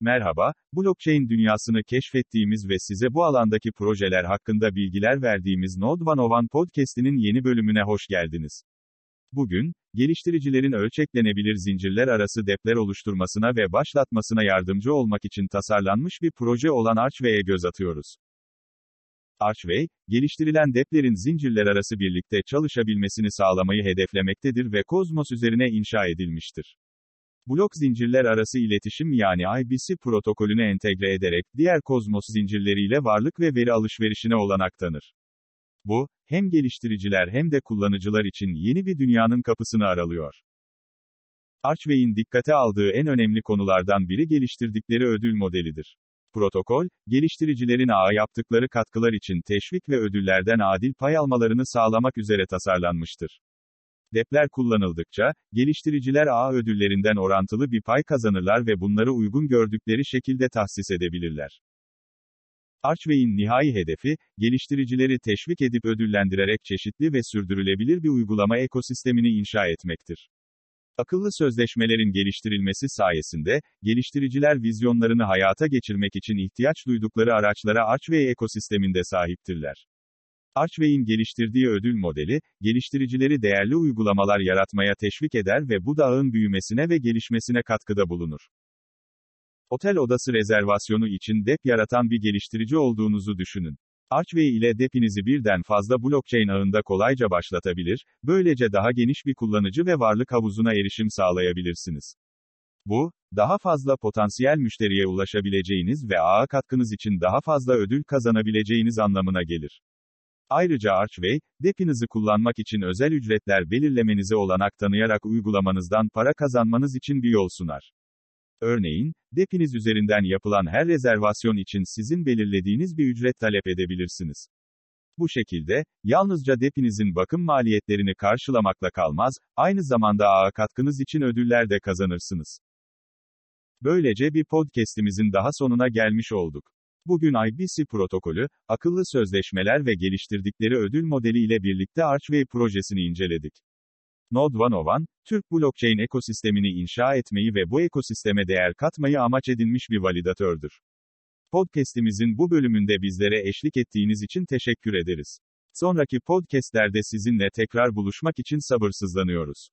Merhaba, blockchain dünyasını keşfettiğimiz ve size bu alandaki projeler hakkında bilgiler verdiğimiz Node 101 podcast'inin yeni bölümüne hoş geldiniz. Bugün, geliştiricilerin ölçeklenebilir zincirler arası depler oluşturmasına ve başlatmasına yardımcı olmak için tasarlanmış bir proje olan Archway'e göz atıyoruz. Archway, geliştirilen deplerin zincirler arası birlikte çalışabilmesini sağlamayı hedeflemektedir ve Cosmos üzerine inşa edilmiştir. Blok zincirler arası iletişim yani IBC protokolünü entegre ederek, diğer Kozmos zincirleriyle varlık ve veri alışverişine olanak tanır. Bu, hem geliştiriciler hem de kullanıcılar için yeni bir dünyanın kapısını aralıyor. Archway'in dikkate aldığı en önemli konulardan biri geliştirdikleri ödül modelidir. Protokol, geliştiricilerin ağa yaptıkları katkılar için teşvik ve ödüllerden adil pay almalarını sağlamak üzere tasarlanmıştır. Depler kullanıldıkça, geliştiriciler ağ ödüllerinden orantılı bir pay kazanırlar ve bunları uygun gördükleri şekilde tahsis edebilirler. Archway'in nihai hedefi, geliştiricileri teşvik edip ödüllendirerek çeşitli ve sürdürülebilir bir uygulama ekosistemini inşa etmektir. Akıllı sözleşmelerin geliştirilmesi sayesinde, geliştiriciler vizyonlarını hayata geçirmek için ihtiyaç duydukları araçlara Archway ekosisteminde sahiptirler. Archway'in geliştirdiği ödül modeli, geliştiricileri değerli uygulamalar yaratmaya teşvik eder ve bu dağın büyümesine ve gelişmesine katkıda bulunur. Otel odası rezervasyonu için DEP yaratan bir geliştirici olduğunuzu düşünün. Archway ile DEP'inizi birden fazla blockchain ağında kolayca başlatabilir, böylece daha geniş bir kullanıcı ve varlık havuzuna erişim sağlayabilirsiniz. Bu, daha fazla potansiyel müşteriye ulaşabileceğiniz ve ağa katkınız için daha fazla ödül kazanabileceğiniz anlamına gelir. Ayrıca Archway, depinizi kullanmak için özel ücretler belirlemenize olanak tanıyarak uygulamanızdan para kazanmanız için bir yol sunar. Örneğin, depiniz üzerinden yapılan her rezervasyon için sizin belirlediğiniz bir ücret talep edebilirsiniz. Bu şekilde, yalnızca depinizin bakım maliyetlerini karşılamakla kalmaz, aynı zamanda ağa katkınız için ödüller de kazanırsınız. Böylece bir podcast'imizin daha sonuna gelmiş olduk. Bugün IBC protokolü, akıllı sözleşmeler ve geliştirdikleri ödül modeli ile birlikte Archway projesini inceledik. Node 101, Türk blockchain ekosistemini inşa etmeyi ve bu ekosisteme değer katmayı amaç edinmiş bir validatördür. Podcast'imizin bu bölümünde bizlere eşlik ettiğiniz için teşekkür ederiz. Sonraki podcast'lerde sizinle tekrar buluşmak için sabırsızlanıyoruz.